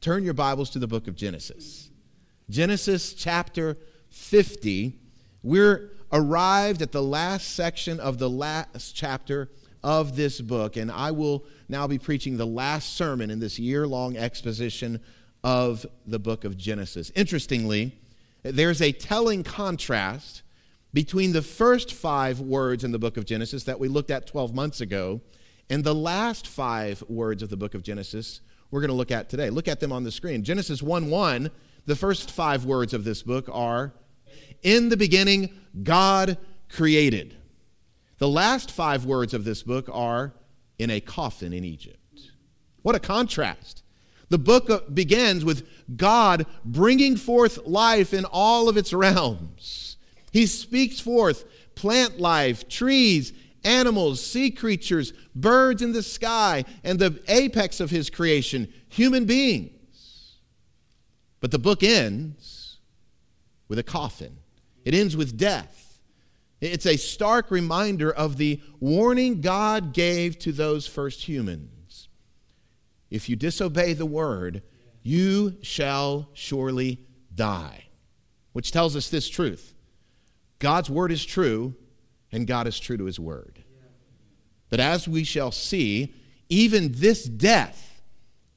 turn your Bibles to the book of Genesis. Genesis chapter 50. We're arrived at the last section of the last chapter of this book, and I will now be preaching the last sermon in this year long exposition of the book of Genesis. Interestingly, there's a telling contrast between the first five words in the book of Genesis that we looked at 12 months ago and the last five words of the book of Genesis we're going to look at today. Look at them on the screen. Genesis 1 1, the first five words of this book are In the beginning, God created. The last five words of this book are In a coffin in Egypt. What a contrast. The book uh, begins with God bringing forth life in all of its realms. He speaks forth plant life, trees, animals, sea creatures, birds in the sky, and the apex of his creation, human beings. But the book ends with a coffin, it ends with death. It's a stark reminder of the warning God gave to those first humans. If you disobey the word, you shall surely die. Which tells us this truth God's word is true, and God is true to his word. But as we shall see, even this death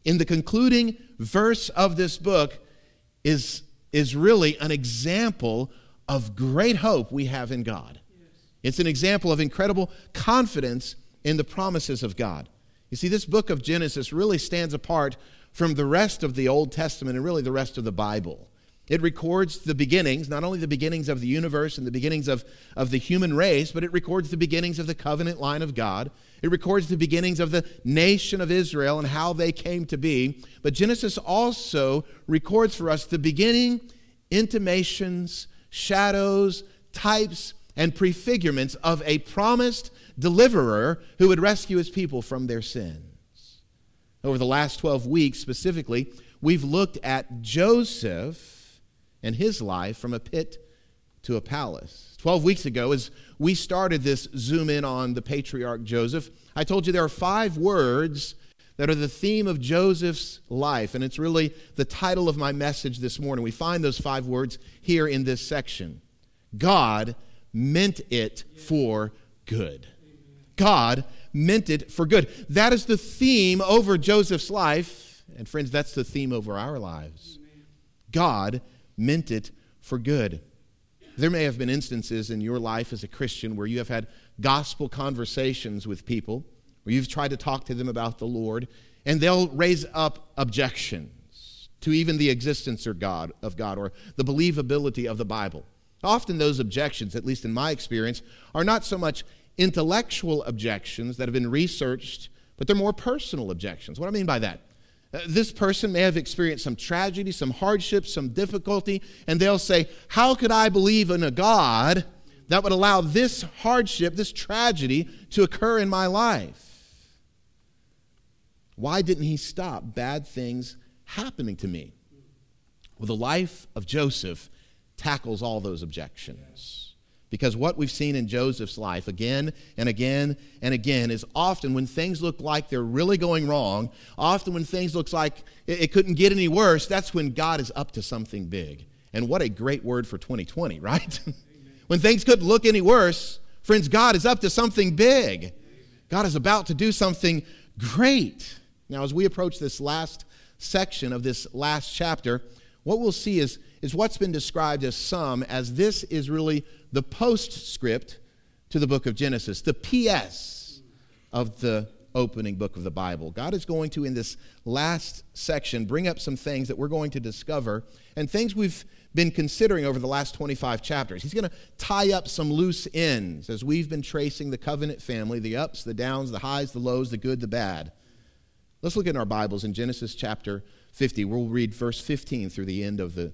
in the concluding verse of this book is, is really an example of great hope we have in God. It's an example of incredible confidence in the promises of God. You see, this book of Genesis really stands apart from the rest of the Old Testament and really the rest of the Bible. It records the beginnings, not only the beginnings of the universe and the beginnings of, of the human race, but it records the beginnings of the covenant line of God. It records the beginnings of the nation of Israel and how they came to be. But Genesis also records for us the beginning, intimations, shadows, types, and prefigurements of a promised deliverer who would rescue his people from their sins. Over the last 12 weeks specifically, we've looked at Joseph and his life from a pit to a palace. 12 weeks ago, as we started this zoom in on the patriarch Joseph, I told you there are five words that are the theme of Joseph's life, and it's really the title of my message this morning. We find those five words here in this section God meant it for good. God meant it for good. That is the theme over Joseph's life, and friends, that's the theme over our lives. God meant it for good. There may have been instances in your life as a Christian where you have had gospel conversations with people, where you've tried to talk to them about the Lord, and they'll raise up objections to even the existence of God, of God or the believability of the Bible. Often those objections, at least in my experience, are not so much intellectual objections that have been researched, but they're more personal objections. What do I mean by that? Uh, this person may have experienced some tragedy, some hardship, some difficulty, and they'll say, How could I believe in a God that would allow this hardship, this tragedy to occur in my life? Why didn't he stop bad things happening to me? Well, the life of Joseph tackles all those objections. Because what we've seen in Joseph's life again and again and again is often when things look like they're really going wrong, often when things look like it, couldn't get any worse, that's when God is up to something big. And what a great word for 2020, right? when things couldn't look any worse, friends, God is up to something big. God is about to do something great. Now, as we approach this last section of this last chapter, what we'll see is, is what's been described as some as this is really the postscript to the book of Genesis, the PS of the opening book of the Bible. God is going to, in this last section, bring up some things that we're going to discover and things we've been considering over the last 25 chapters. He's going to tie up some loose ends as we've been tracing the covenant family the ups, the downs, the highs, the lows, the good, the bad. Let's look in our Bibles in Genesis chapter 50. We'll read verse 15 through the end of the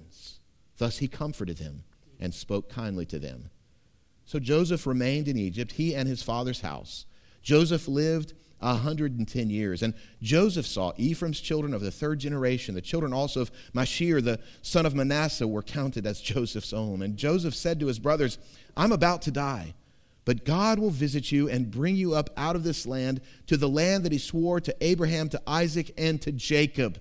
Thus he comforted them and spoke kindly to them. So Joseph remained in Egypt, he and his father's house. Joseph lived a 110 years. And Joseph saw Ephraim's children of the third generation. The children also of Machir, the son of Manasseh, were counted as Joseph's own. And Joseph said to his brothers, I'm about to die. But God will visit you and bring you up out of this land to the land that he swore to Abraham, to Isaac, and to Jacob.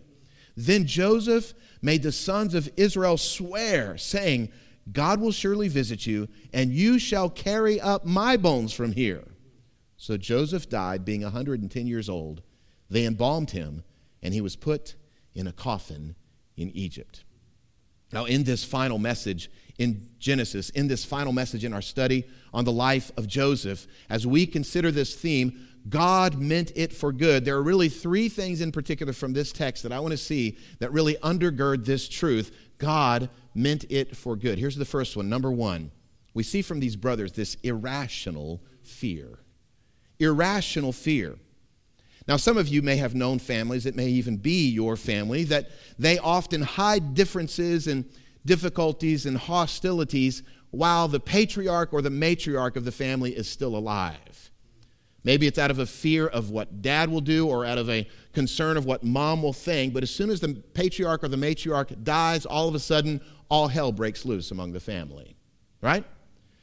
Then Joseph made the sons of Israel swear, saying, God will surely visit you, and you shall carry up my bones from here. So Joseph died, being 110 years old. They embalmed him, and he was put in a coffin in Egypt. Now, in this final message in Genesis, in this final message in our study on the life of Joseph, as we consider this theme, God meant it for good. There are really three things in particular from this text that I want to see that really undergird this truth. God meant it for good. Here's the first one. Number one, we see from these brothers this irrational fear. Irrational fear. Now, some of you may have known families, it may even be your family, that they often hide differences and difficulties and hostilities while the patriarch or the matriarch of the family is still alive. Maybe it's out of a fear of what dad will do or out of a concern of what mom will think, but as soon as the patriarch or the matriarch dies, all of a sudden, all hell breaks loose among the family, right?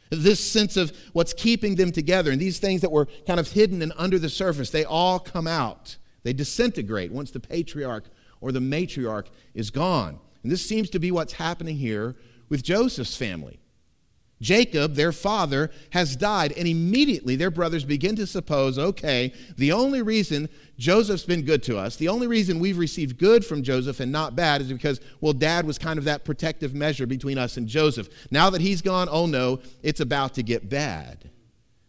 This sense of what's keeping them together and these things that were kind of hidden and under the surface, they all come out. They disintegrate once the patriarch or the matriarch is gone. And this seems to be what's happening here with Joseph's family. Jacob, their father, has died, and immediately their brothers begin to suppose okay, the only reason Joseph's been good to us, the only reason we've received good from Joseph and not bad is because, well, dad was kind of that protective measure between us and Joseph. Now that he's gone, oh no, it's about to get bad.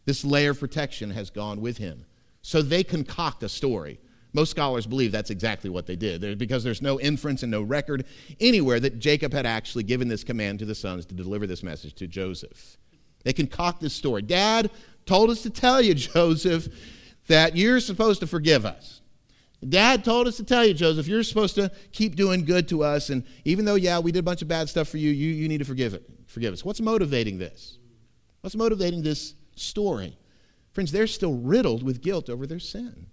This layer of protection has gone with him. So they concoct a story. Most scholars believe that's exactly what they did because there's no inference and no record anywhere that Jacob had actually given this command to the sons to deliver this message to Joseph. They concoct this story. Dad told us to tell you, Joseph, that you're supposed to forgive us. Dad told us to tell you, Joseph, you're supposed to keep doing good to us. And even though, yeah, we did a bunch of bad stuff for you, you, you need to forgive it. Forgive us. What's motivating this? What's motivating this story? Friends, they're still riddled with guilt over their sin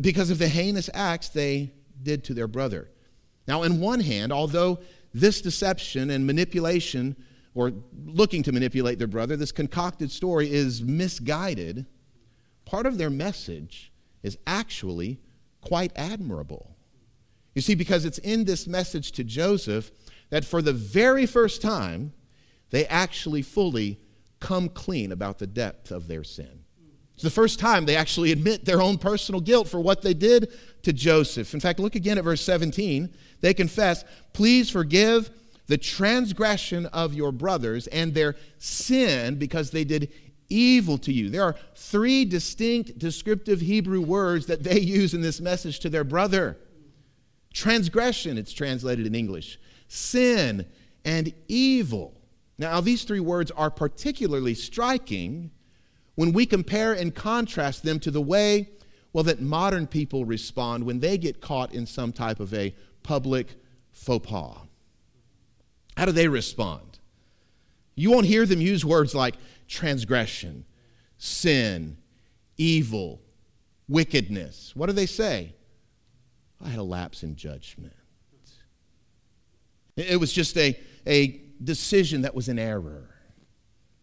because of the heinous acts they did to their brother. Now, in one hand, although this deception and manipulation, or looking to manipulate their brother, this concocted story is misguided, part of their message is actually quite admirable. You see, because it's in this message to Joseph that for the very first time, they actually fully come clean about the depth of their sin. It's the first time they actually admit their own personal guilt for what they did to Joseph. In fact, look again at verse 17. They confess, Please forgive the transgression of your brothers and their sin because they did evil to you. There are three distinct descriptive Hebrew words that they use in this message to their brother transgression, it's translated in English, sin, and evil. Now, these three words are particularly striking when we compare and contrast them to the way, well, that modern people respond when they get caught in some type of a public faux pas. How do they respond? You won't hear them use words like transgression, sin, evil, wickedness. What do they say? I had a lapse in judgment. It was just a, a decision that was an error.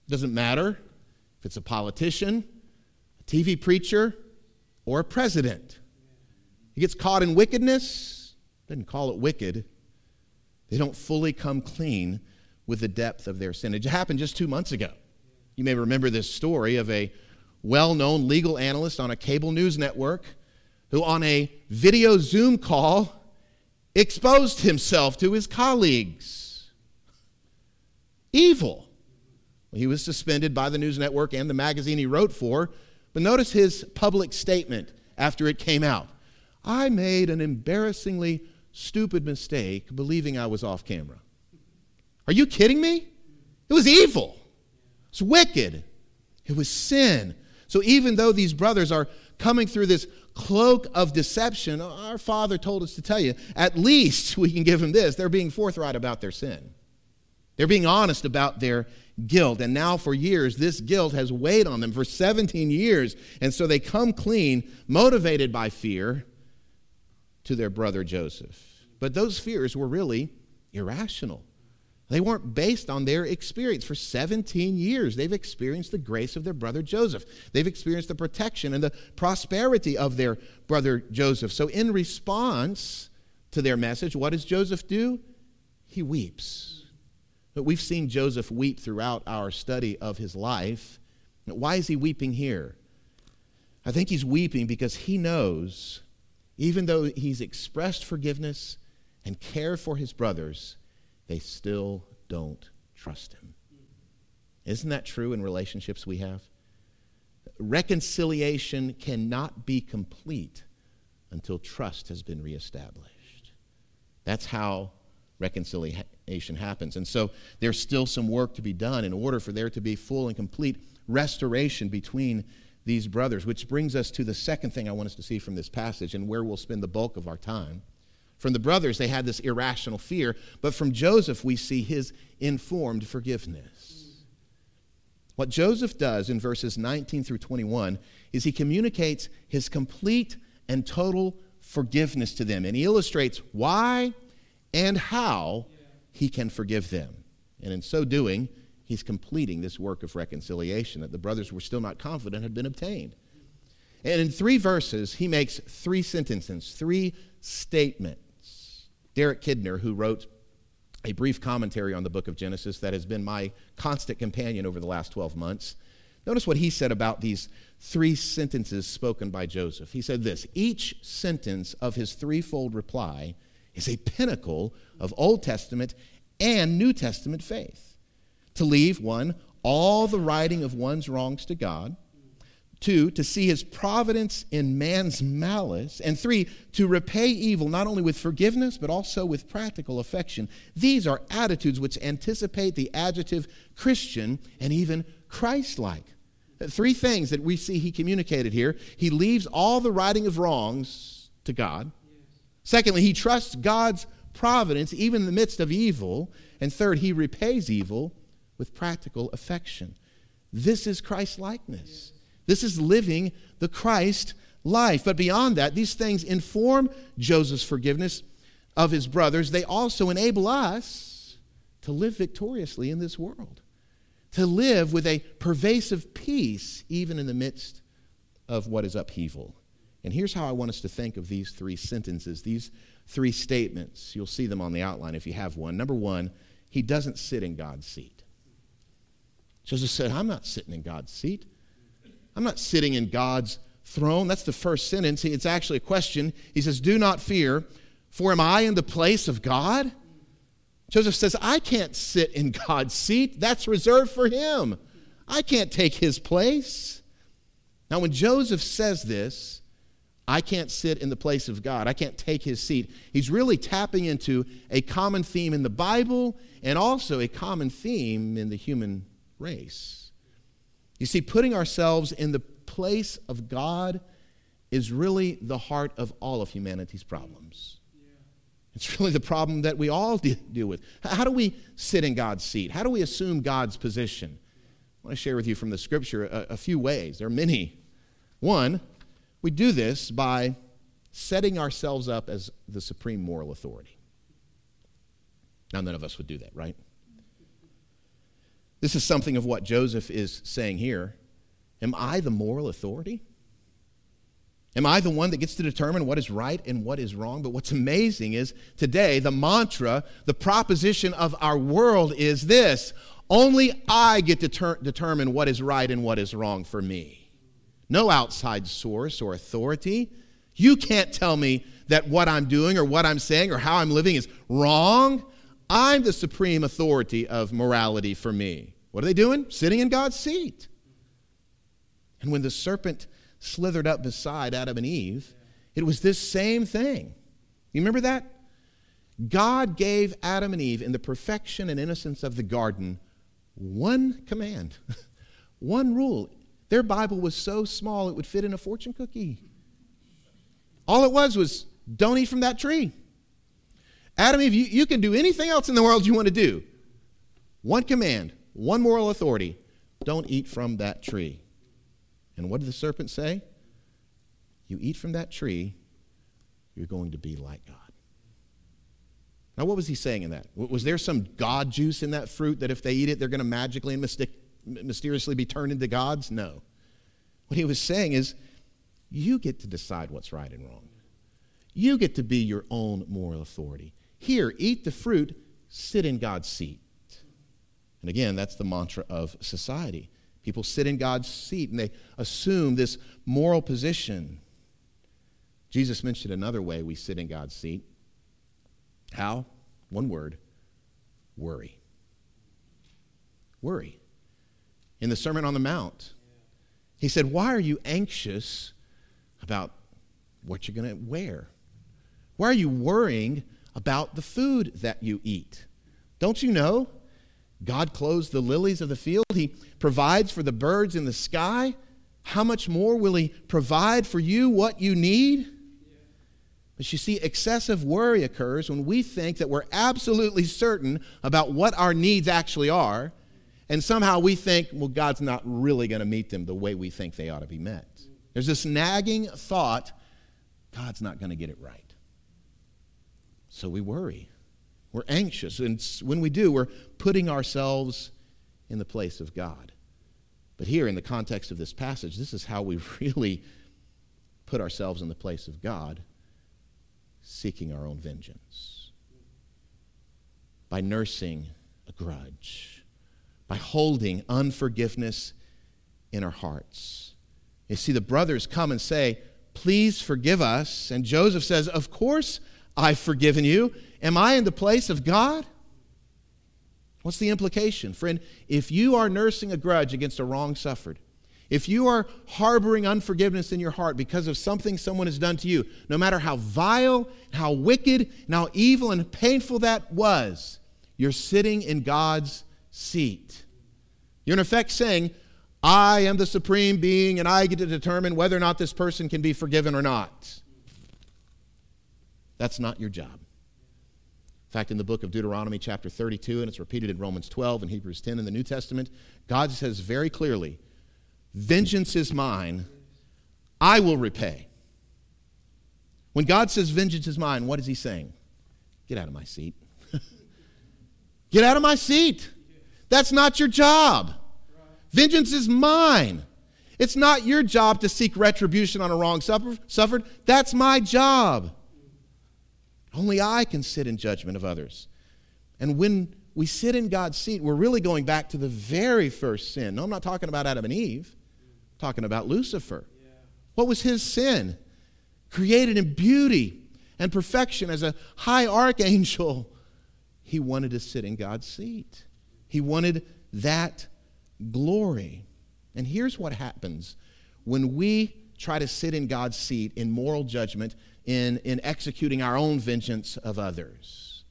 Doesn't matter if it's a politician, a TV preacher, or a president. He gets caught in wickedness, doesn't call it wicked. They don't fully come clean with the depth of their sin. It happened just two months ago. You may remember this story of a well known legal analyst on a cable news network who, on a video Zoom call, exposed himself to his colleagues. Evil. He was suspended by the news network and the magazine he wrote for. But notice his public statement after it came out I made an embarrassingly stupid mistake believing I was off camera. Are you kidding me? It was evil, it's wicked, it was sin. So even though these brothers are coming through this cloak of deception, our Father told us to tell you, at least we can give them this. They're being forthright about their sin. They're being honest about their guilt. And now, for years, this guilt has weighed on them for 17 years. And so they come clean, motivated by fear, to their brother Joseph. But those fears were really irrational. They weren't based on their experience. For 17 years, they've experienced the grace of their brother Joseph. They've experienced the protection and the prosperity of their brother Joseph. So, in response to their message, what does Joseph do? He weeps. But we've seen Joseph weep throughout our study of his life. Why is he weeping here? I think he's weeping because he knows, even though he's expressed forgiveness and care for his brothers, they still don't trust him. Isn't that true in relationships we have? Reconciliation cannot be complete until trust has been reestablished. That's how reconciliation happens. And so there's still some work to be done in order for there to be full and complete restoration between these brothers, which brings us to the second thing I want us to see from this passage and where we'll spend the bulk of our time. From the brothers, they had this irrational fear, but from Joseph, we see his informed forgiveness. What Joseph does in verses 19 through 21 is he communicates his complete and total forgiveness to them, and he illustrates why and how he can forgive them. And in so doing, he's completing this work of reconciliation that the brothers were still not confident had been obtained. And in three verses, he makes three sentences, three statements Derek Kidner, who wrote a brief commentary on the book of Genesis that has been my constant companion over the last 12 months. Notice what he said about these three sentences spoken by Joseph. He said this Each sentence of his threefold reply is a pinnacle of Old Testament and New Testament faith. To leave, one, all the righting of one's wrongs to God Two, to see his providence in man's malice. And three, to repay evil not only with forgiveness, but also with practical affection. These are attitudes which anticipate the adjective Christian and even Christ like. Three things that we see he communicated here. He leaves all the righting of wrongs to God. Secondly, he trusts God's providence even in the midst of evil. And third, he repays evil with practical affection. This is Christ likeness. This is living the Christ life. But beyond that, these things inform Joseph's forgiveness of his brothers. They also enable us to live victoriously in this world, to live with a pervasive peace even in the midst of what is upheaval. And here's how I want us to think of these three sentences, these three statements. You'll see them on the outline if you have one. Number one, he doesn't sit in God's seat. Joseph said, I'm not sitting in God's seat. I'm not sitting in God's throne. That's the first sentence. It's actually a question. He says, Do not fear, for am I in the place of God? Joseph says, I can't sit in God's seat. That's reserved for him. I can't take his place. Now, when Joseph says this, I can't sit in the place of God. I can't take his seat. He's really tapping into a common theme in the Bible and also a common theme in the human race. You see, putting ourselves in the place of God is really the heart of all of humanity's problems. It's really the problem that we all deal with. How do we sit in God's seat? How do we assume God's position? I want to share with you from the scripture a, a few ways. There are many. One, we do this by setting ourselves up as the supreme moral authority. Now, none of us would do that, right? This is something of what Joseph is saying here. Am I the moral authority? Am I the one that gets to determine what is right and what is wrong? But what's amazing is today, the mantra, the proposition of our world is this only I get to ter- determine what is right and what is wrong for me. No outside source or authority. You can't tell me that what I'm doing or what I'm saying or how I'm living is wrong. I'm the supreme authority of morality for me. What are they doing? Sitting in God's seat. And when the serpent slithered up beside Adam and Eve, it was this same thing. You remember that? God gave Adam and Eve, in the perfection and innocence of the garden, one command, one rule. Their Bible was so small it would fit in a fortune cookie. All it was was don't eat from that tree. Adam Eve, you, you can do anything else in the world you want to do. One command, one moral authority don't eat from that tree. And what did the serpent say? You eat from that tree, you're going to be like God. Now, what was he saying in that? Was there some God juice in that fruit that if they eat it, they're going to magically and mysteriously be turned into gods? No. What he was saying is, you get to decide what's right and wrong. You get to be your own moral authority. Here, eat the fruit, sit in God's seat. And again, that's the mantra of society. People sit in God's seat and they assume this moral position. Jesus mentioned another way we sit in God's seat. How? One word worry. Worry. In the Sermon on the Mount, he said, Why are you anxious about what you're going to wear? Why are you worrying about the food that you eat? Don't you know? God clothes the lilies of the field. He provides for the birds in the sky. How much more will He provide for you what you need? But you see, excessive worry occurs when we think that we're absolutely certain about what our needs actually are, and somehow we think, well, God's not really going to meet them the way we think they ought to be met. There's this nagging thought God's not going to get it right. So we worry. We're anxious. And when we do, we're putting ourselves in the place of God. But here, in the context of this passage, this is how we really put ourselves in the place of God seeking our own vengeance, by nursing a grudge, by holding unforgiveness in our hearts. You see, the brothers come and say, Please forgive us. And Joseph says, Of course I've forgiven you. Am I in the place of God? What's the implication? Friend, if you are nursing a grudge against a wrong suffered, if you are harboring unforgiveness in your heart because of something someone has done to you, no matter how vile, how wicked, and how evil and painful that was, you're sitting in God's seat. You're in effect saying, I am the supreme being and I get to determine whether or not this person can be forgiven or not. That's not your job. In fact, in the book of Deuteronomy, chapter 32, and it's repeated in Romans 12 and Hebrews 10 in the New Testament, God says very clearly, Vengeance is mine, I will repay. When God says vengeance is mine, what is he saying? Get out of my seat. Get out of my seat. That's not your job. Vengeance is mine. It's not your job to seek retribution on a wrong suffered. That's my job. Only I can sit in judgment of others. And when we sit in God's seat, we're really going back to the very first sin. No, I'm not talking about Adam and Eve I'm talking about Lucifer. Yeah. What was his sin? Created in beauty and perfection as a high archangel, he wanted to sit in God's seat. He wanted that glory. And here's what happens when we try to sit in God's seat in moral judgment, in, in executing our own vengeance of others.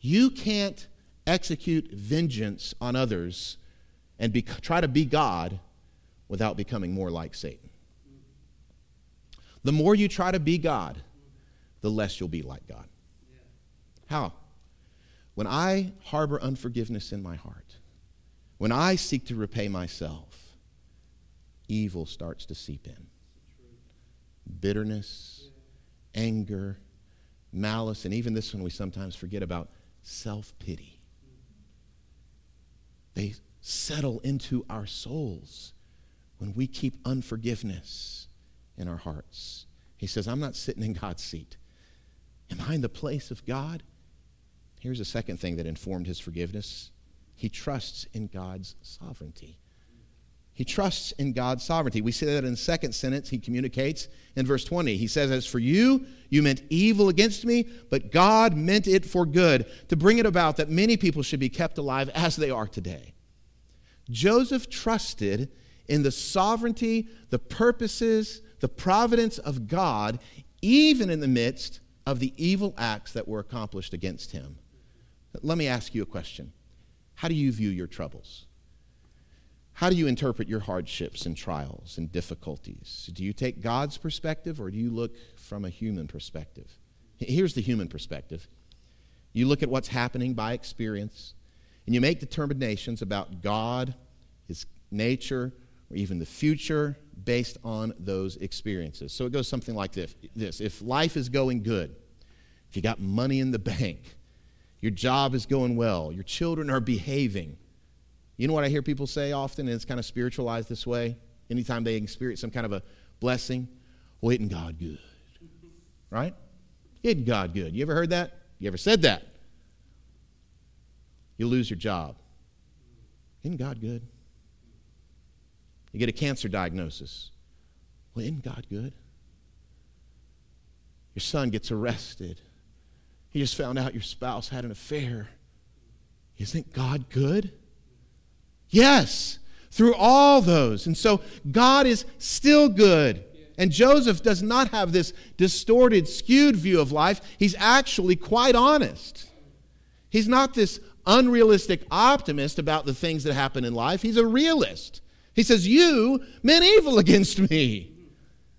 You can't execute vengeance on others and be, try to be God without becoming more like Satan. The more you try to be God, the less you'll be like God. How? When I harbor unforgiveness in my heart, when I seek to repay myself, evil starts to seep in. Bitterness, anger, malice, and even this one we sometimes forget about self pity. They settle into our souls when we keep unforgiveness in our hearts. He says, I'm not sitting in God's seat. Am I in the place of God? Here's a second thing that informed his forgiveness he trusts in God's sovereignty. He trusts in God's sovereignty. We see that in the second sentence he communicates in verse 20. He says, As for you, you meant evil against me, but God meant it for good, to bring it about that many people should be kept alive as they are today. Joseph trusted in the sovereignty, the purposes, the providence of God, even in the midst of the evil acts that were accomplished against him. Let me ask you a question How do you view your troubles? How do you interpret your hardships and trials and difficulties? Do you take God's perspective or do you look from a human perspective? Here's the human perspective you look at what's happening by experience, and you make determinations about God, His nature, or even the future based on those experiences. So it goes something like this, this. If life is going good, if you got money in the bank, your job is going well, your children are behaving, you know what I hear people say often, and it's kind of spiritualized this way? Anytime they experience some kind of a blessing, well, isn't God good? Right? Isn't God good? You ever heard that? You ever said that? You lose your job. Isn't God good? You get a cancer diagnosis. Well, isn't God good? Your son gets arrested. He just found out your spouse had an affair. Isn't God good? Yes, through all those. And so God is still good. And Joseph does not have this distorted, skewed view of life. He's actually quite honest. He's not this unrealistic optimist about the things that happen in life. He's a realist. He says, You meant evil against me.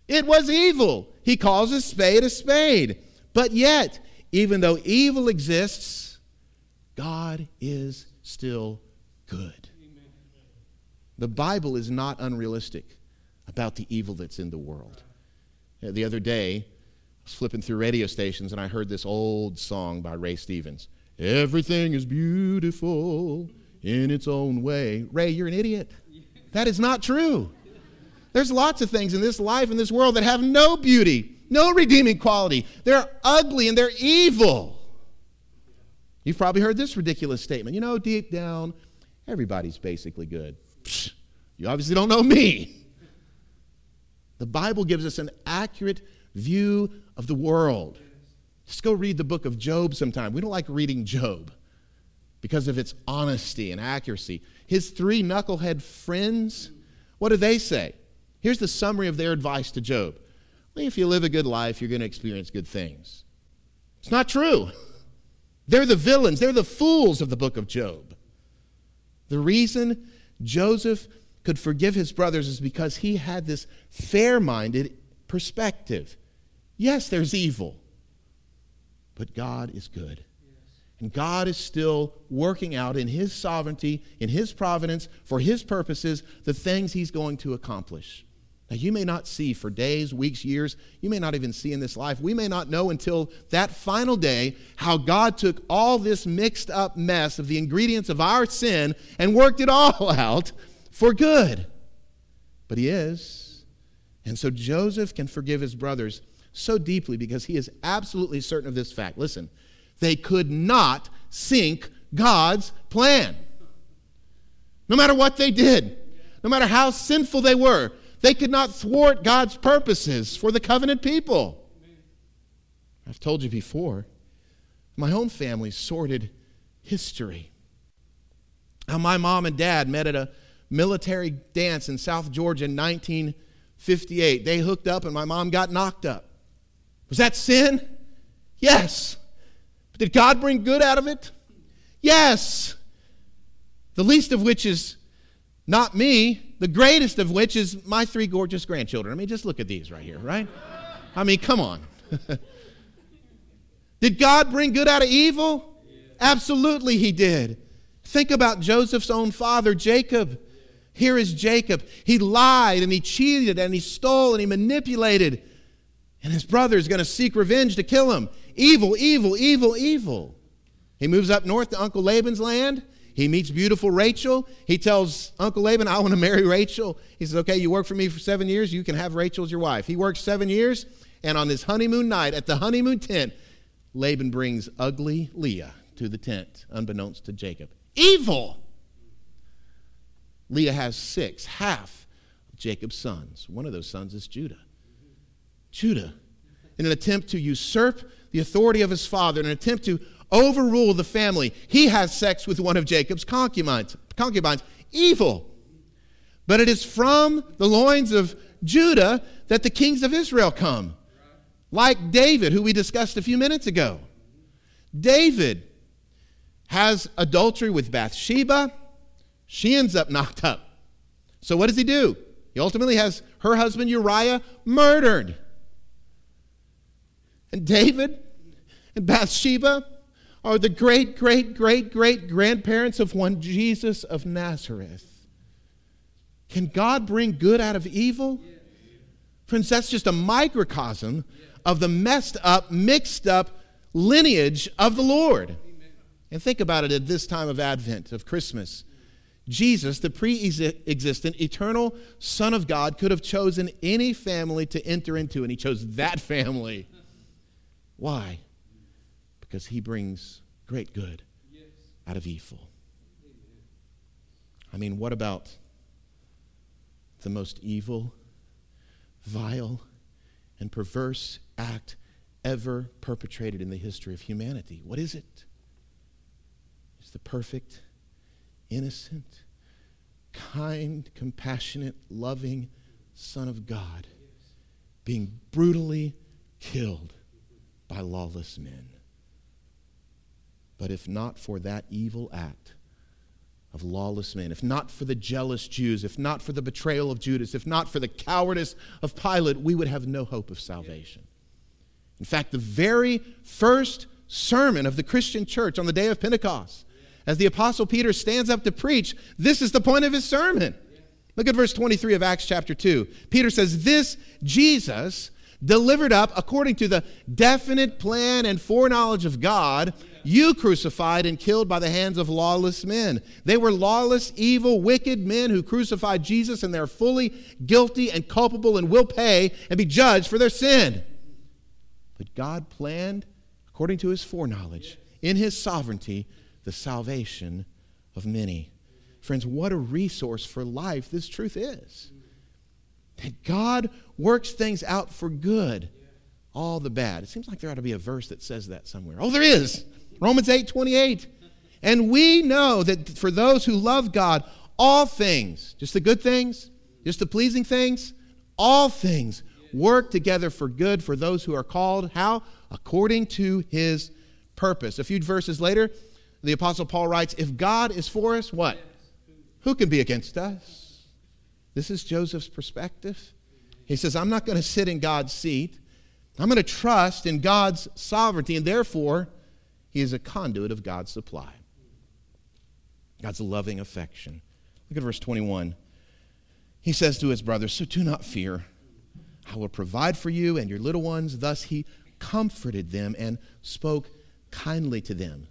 It was evil. He calls a spade a spade. But yet, even though evil exists, God is still good. The Bible is not unrealistic about the evil that's in the world. Uh, the other day, I was flipping through radio stations and I heard this old song by Ray Stevens. Everything is beautiful in its own way. Ray, you're an idiot. That is not true. There's lots of things in this life, in this world, that have no beauty, no redeeming quality. They're ugly and they're evil. You've probably heard this ridiculous statement. You know, deep down, everybody's basically good. You obviously don't know me. The Bible gives us an accurate view of the world. Just go read the book of Job sometime. We don't like reading Job because of its honesty and accuracy. His three knucklehead friends, what do they say? Here's the summary of their advice to Job. If you live a good life, you're going to experience good things. It's not true. They're the villains, they're the fools of the book of Job. The reason Joseph could forgive his brothers is because he had this fair minded perspective. Yes, there's evil, but God is good. And God is still working out in His sovereignty, in His providence, for His purposes, the things He's going to accomplish. Now, you may not see for days, weeks, years, you may not even see in this life. We may not know until that final day how God took all this mixed up mess of the ingredients of our sin and worked it all out for good. But He is. And so Joseph can forgive his brothers so deeply because he is absolutely certain of this fact. Listen, they could not sink God's plan. No matter what they did, no matter how sinful they were, they could not thwart God's purposes for the covenant people. I've told you before, my own family sordid history. How my mom and dad met at a military dance in South Georgia in 1958. They hooked up and my mom got knocked up. Was that sin? Yes. But did God bring good out of it? Yes. The least of which is not me, the greatest of which is my three gorgeous grandchildren. I mean, just look at these right here, right? I mean, come on. did God bring good out of evil? Absolutely, He did. Think about Joseph's own father, Jacob. Here is Jacob. He lied and he cheated and he stole and he manipulated. And his brother is going to seek revenge to kill him. Evil, evil, evil, evil. He moves up north to Uncle Laban's land. He meets beautiful Rachel. He tells Uncle Laban, I want to marry Rachel. He says, Okay, you work for me for seven years. You can have Rachel as your wife. He works seven years. And on this honeymoon night at the honeymoon tent, Laban brings ugly Leah to the tent, unbeknownst to Jacob. Evil. Leah has six, half of Jacob's sons. One of those sons is Judah. Judah, in an attempt to usurp the authority of his father, in an attempt to overrule the family, he has sex with one of Jacob's concubines. concubines. Evil. But it is from the loins of Judah that the kings of Israel come. Like David, who we discussed a few minutes ago. David has adultery with Bathsheba. She ends up knocked up. So what does he do? He ultimately has her husband Uriah murdered. And David and Bathsheba are the great, great, great, great grandparents of one Jesus of Nazareth. Can God bring good out of evil? Friends, that's just a microcosm of the messed up, mixed up lineage of the Lord. And think about it at this time of Advent, of Christmas. Jesus, the pre existent, eternal Son of God, could have chosen any family to enter into, and he chose that family. Why? Because he brings great good out of evil. I mean, what about the most evil, vile, and perverse act ever perpetrated in the history of humanity? What is it? It's the perfect, innocent, kind, compassionate, loving Son of God being brutally killed by lawless men. But if not for that evil act of lawless men, if not for the jealous Jews, if not for the betrayal of Judas, if not for the cowardice of Pilate, we would have no hope of salvation. In fact, the very first sermon of the Christian church on the day of Pentecost, as the Apostle Peter stands up to preach, this is the point of his sermon. Look at verse 23 of Acts chapter 2. Peter says, This Jesus, delivered up according to the definite plan and foreknowledge of God, you crucified and killed by the hands of lawless men. They were lawless, evil, wicked men who crucified Jesus, and they're fully guilty and culpable and will pay and be judged for their sin. But God planned, according to his foreknowledge, in his sovereignty, the salvation of many. Friends, what a resource for life this truth is. That God works things out for good, all the bad. It seems like there ought to be a verse that says that somewhere. Oh, there is. Romans 8 28. And we know that for those who love God, all things, just the good things, just the pleasing things, all things work together for good for those who are called, how? According to his purpose. A few verses later, the Apostle Paul writes, If God is for us, what? Who can be against us? This is Joseph's perspective. He says, I'm not going to sit in God's seat. I'm going to trust in God's sovereignty, and therefore, he is a conduit of God's supply. God's loving affection. Look at verse 21. He says to his brothers, So do not fear. I will provide for you and your little ones. Thus he comforted them and spoke kindly to them.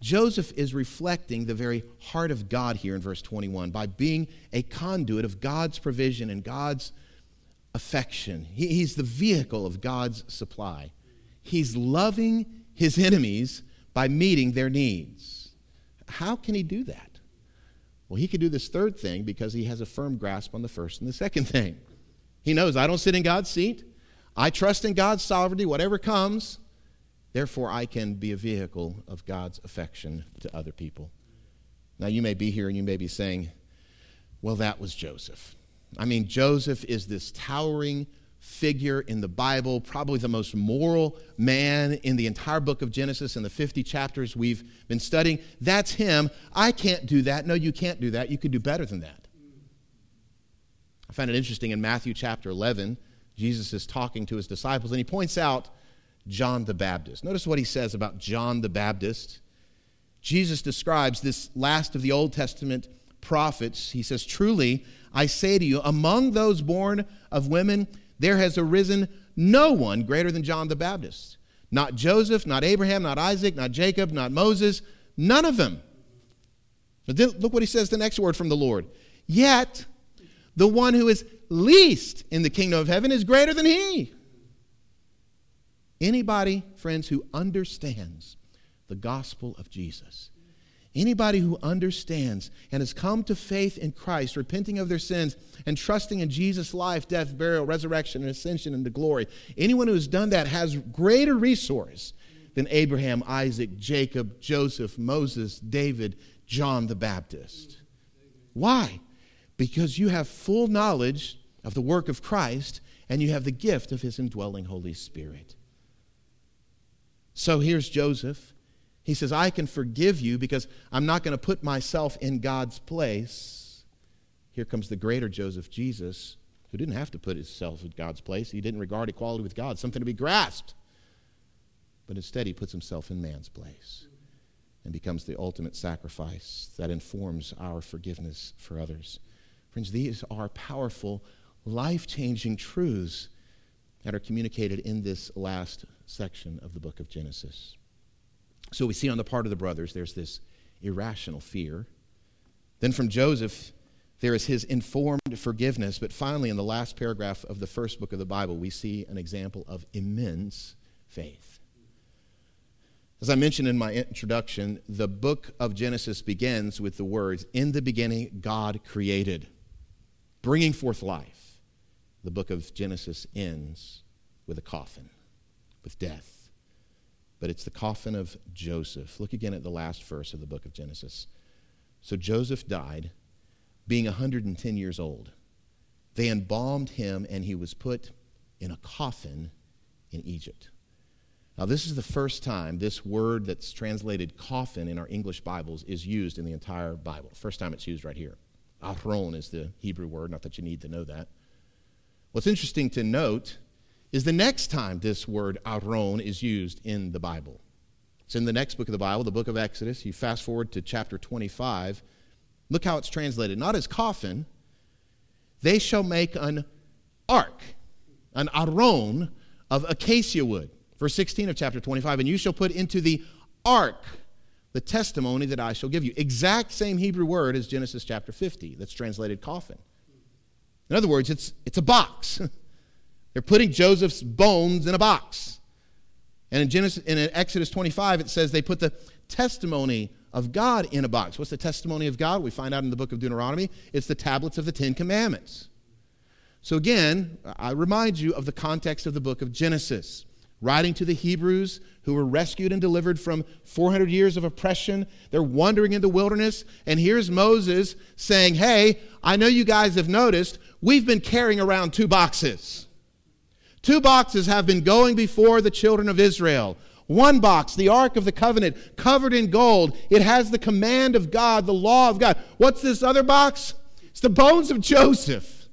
Joseph is reflecting the very heart of God here in verse 21 by being a conduit of God's provision and God's affection. He, he's the vehicle of God's supply. He's loving his enemies by meeting their needs. How can he do that? Well, he can do this third thing because he has a firm grasp on the first and the second thing. He knows I don't sit in God's seat. I trust in God's sovereignty, whatever comes. Therefore, I can be a vehicle of God's affection to other people. Now, you may be here and you may be saying, well, that was Joseph. I mean, Joseph is this towering figure in the Bible, probably the most moral man in the entire book of Genesis and the 50 chapters we've been studying. That's him. I can't do that. No, you can't do that. You can do better than that. I found it interesting in Matthew chapter 11, Jesus is talking to his disciples and he points out John the Baptist. Notice what he says about John the Baptist. Jesus describes this last of the Old Testament prophets. He says, Truly, I say to you, among those born of women, there has arisen no one greater than John the Baptist. Not Joseph, not Abraham, not Isaac, not Jacob, not Moses, none of them. But then look what he says the next word from the Lord. Yet, the one who is least in the kingdom of heaven is greater than he. Anybody, friends, who understands the gospel of Jesus, Anybody who understands and has come to faith in Christ, repenting of their sins and trusting in Jesus' life, death, burial, resurrection, and ascension into glory, anyone who has done that has greater resource than Abraham, Isaac, Jacob, Joseph, Moses, David, John the Baptist. Why? Because you have full knowledge of the work of Christ and you have the gift of his indwelling Holy Spirit. So here's Joseph he says, I can forgive you because I'm not going to put myself in God's place. Here comes the greater Joseph Jesus, who didn't have to put himself in God's place. He didn't regard equality with God something to be grasped. But instead, he puts himself in man's place and becomes the ultimate sacrifice that informs our forgiveness for others. Friends, these are powerful, life changing truths that are communicated in this last section of the book of Genesis. So we see on the part of the brothers, there's this irrational fear. Then from Joseph, there is his informed forgiveness. But finally, in the last paragraph of the first book of the Bible, we see an example of immense faith. As I mentioned in my introduction, the book of Genesis begins with the words, In the beginning, God created, bringing forth life. The book of Genesis ends with a coffin, with death but it's the coffin of Joseph. Look again at the last verse of the book of Genesis. So Joseph died, being 110 years old. They embalmed him, and he was put in a coffin in Egypt. Now, this is the first time this word that's translated coffin in our English Bibles is used in the entire Bible. First time it's used right here. Ahron is the Hebrew word, not that you need to know that. What's interesting to note is the next time this word aron is used in the Bible. It's in the next book of the Bible, the book of Exodus. You fast forward to chapter 25. Look how it's translated. Not as coffin, they shall make an ark, an aron of acacia wood. Verse 16 of chapter 25. And you shall put into the ark the testimony that I shall give you. Exact same Hebrew word as Genesis chapter 50 that's translated coffin. In other words, it's, it's a box. They're putting Joseph's bones in a box. And in, Genesis, in Exodus 25, it says they put the testimony of God in a box. What's the testimony of God? We find out in the book of Deuteronomy. It's the tablets of the Ten Commandments. So, again, I remind you of the context of the book of Genesis. Writing to the Hebrews who were rescued and delivered from 400 years of oppression. They're wandering in the wilderness. And here's Moses saying, Hey, I know you guys have noticed, we've been carrying around two boxes. Two boxes have been going before the children of Israel. One box, the Ark of the Covenant, covered in gold. It has the command of God, the law of God. What's this other box? It's the bones of Joseph.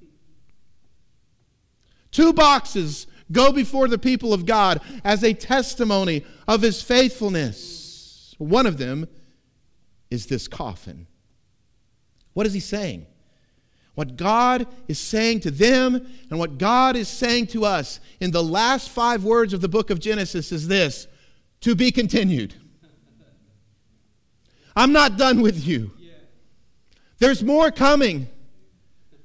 Two boxes go before the people of God as a testimony of his faithfulness. One of them is this coffin. What is he saying? What God is saying to them and what God is saying to us in the last five words of the book of Genesis is this to be continued. I'm not done with you. There's more coming.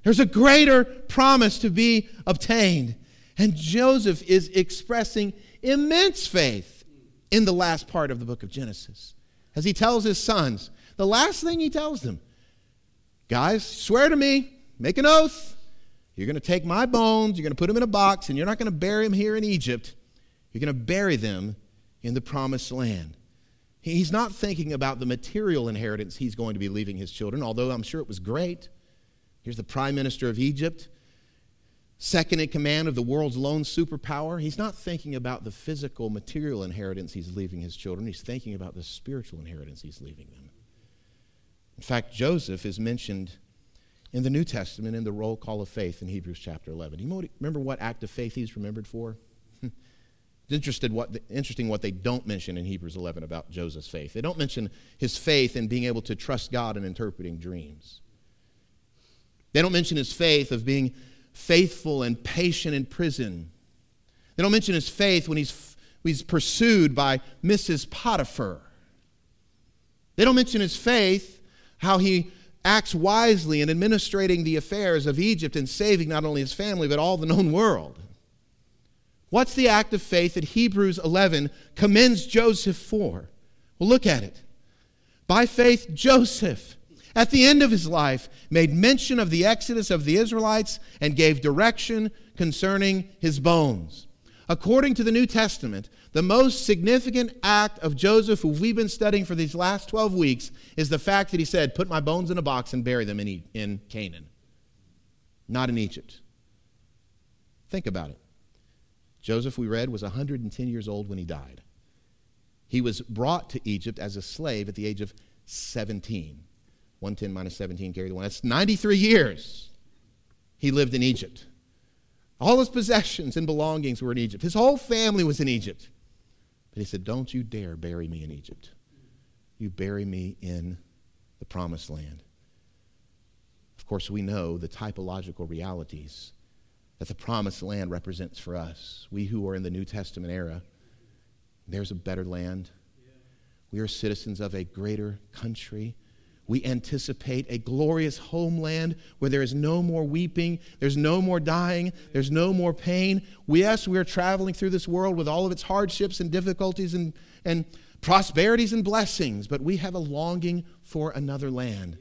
There's a greater promise to be obtained. And Joseph is expressing immense faith in the last part of the book of Genesis. As he tells his sons, the last thing he tells them, guys, swear to me, Make an oath. You're going to take my bones, you're going to put them in a box, and you're not going to bury them here in Egypt. You're going to bury them in the promised land. He's not thinking about the material inheritance he's going to be leaving his children, although I'm sure it was great. Here's the prime minister of Egypt, second in command of the world's lone superpower. He's not thinking about the physical, material inheritance he's leaving his children. He's thinking about the spiritual inheritance he's leaving them. In fact, Joseph is mentioned in the New Testament in the roll call of faith in Hebrews chapter 11. You remember what act of faith he's remembered for? interested what, interesting what they don't mention in Hebrews 11 about Joseph's faith. They don't mention his faith in being able to trust God in interpreting dreams. They don't mention his faith of being faithful and patient in prison. They don't mention his faith when he's, he's pursued by Mrs. Potiphar. They don't mention his faith, how he acts wisely in administrating the affairs of Egypt and saving not only his family, but all the known world. What's the act of faith that Hebrews 11 commends Joseph for? Well, look at it. By faith, Joseph, at the end of his life, made mention of the exodus of the Israelites and gave direction concerning his bones. According to the New Testament, the most significant act of Joseph, who we've been studying for these last 12 weeks, is the fact that he said, Put my bones in a box and bury them in, in Canaan, not in Egypt. Think about it. Joseph, we read, was 110 years old when he died. He was brought to Egypt as a slave at the age of 17. 110 minus 17, carry the one. That's 93 years he lived in Egypt. All his possessions and belongings were in Egypt. His whole family was in Egypt. But he said, Don't you dare bury me in Egypt. You bury me in the promised land. Of course, we know the typological realities that the promised land represents for us. We who are in the New Testament era, there's a better land. We are citizens of a greater country. We anticipate a glorious homeland where there is no more weeping, there's no more dying, there's no more pain. Yes, we are traveling through this world with all of its hardships and difficulties and, and prosperities and blessings, but we have a longing for another land.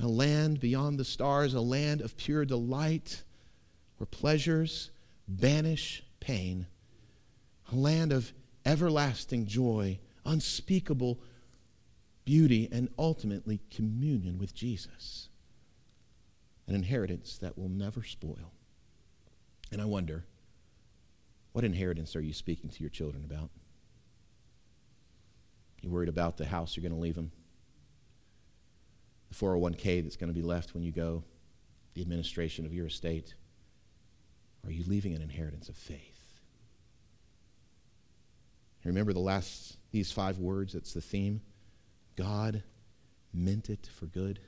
A land beyond the stars, a land of pure delight where pleasures banish pain, a land of everlasting joy, unspeakable beauty, and ultimately communion with Jesus. An inheritance that will never spoil. And I wonder, what inheritance are you speaking to your children about? You worried about the house you're going to leave them? The 401k that's going to be left when you go? The administration of your estate? Are you leaving an inheritance of faith? Remember the last, these five words, that's the theme. God meant it for good.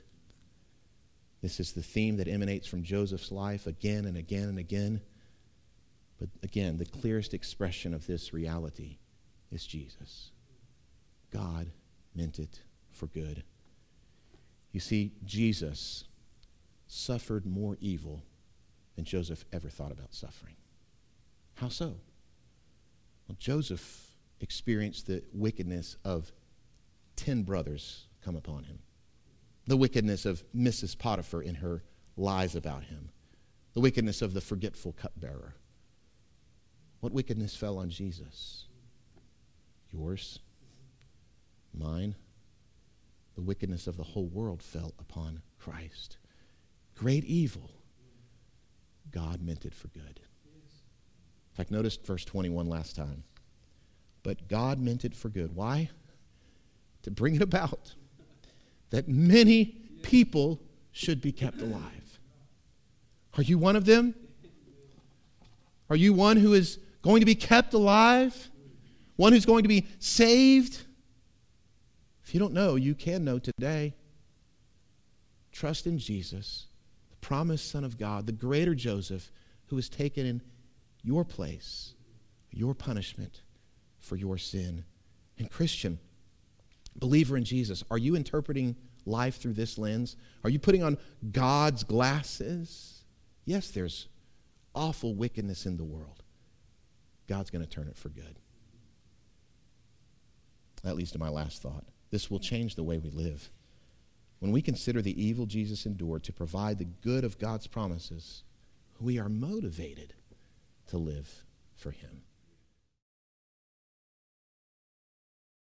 This is the theme that emanates from Joseph's life again and again and again. But again, the clearest expression of this reality is Jesus. God meant it for good. You see, Jesus suffered more evil than Joseph ever thought about suffering. How so? Well, Joseph experienced the wickedness of 10 brothers come upon him, the wickedness of Mrs. Potiphar in her lies about him, the wickedness of the forgetful cupbearer. What wickedness fell on Jesus? Yours, mine. The wickedness of the whole world fell upon Christ. Great evil God meant it for good. In fact, notice verse 21 last time. But God meant it for good. Why? To bring it about that many people should be kept alive. Are you one of them? Are you one who is going to be kept alive? One who's going to be saved? If you don't know, you can know today. Trust in Jesus the promised Son of God, the greater Joseph, who was taken in your place, your punishment for your sin. And, Christian, believer in Jesus, are you interpreting life through this lens? Are you putting on God's glasses? Yes, there's awful wickedness in the world. God's going to turn it for good. That leads to my last thought. This will change the way we live. When we consider the evil Jesus endured to provide the good of God's promises, we are motivated to live for Him.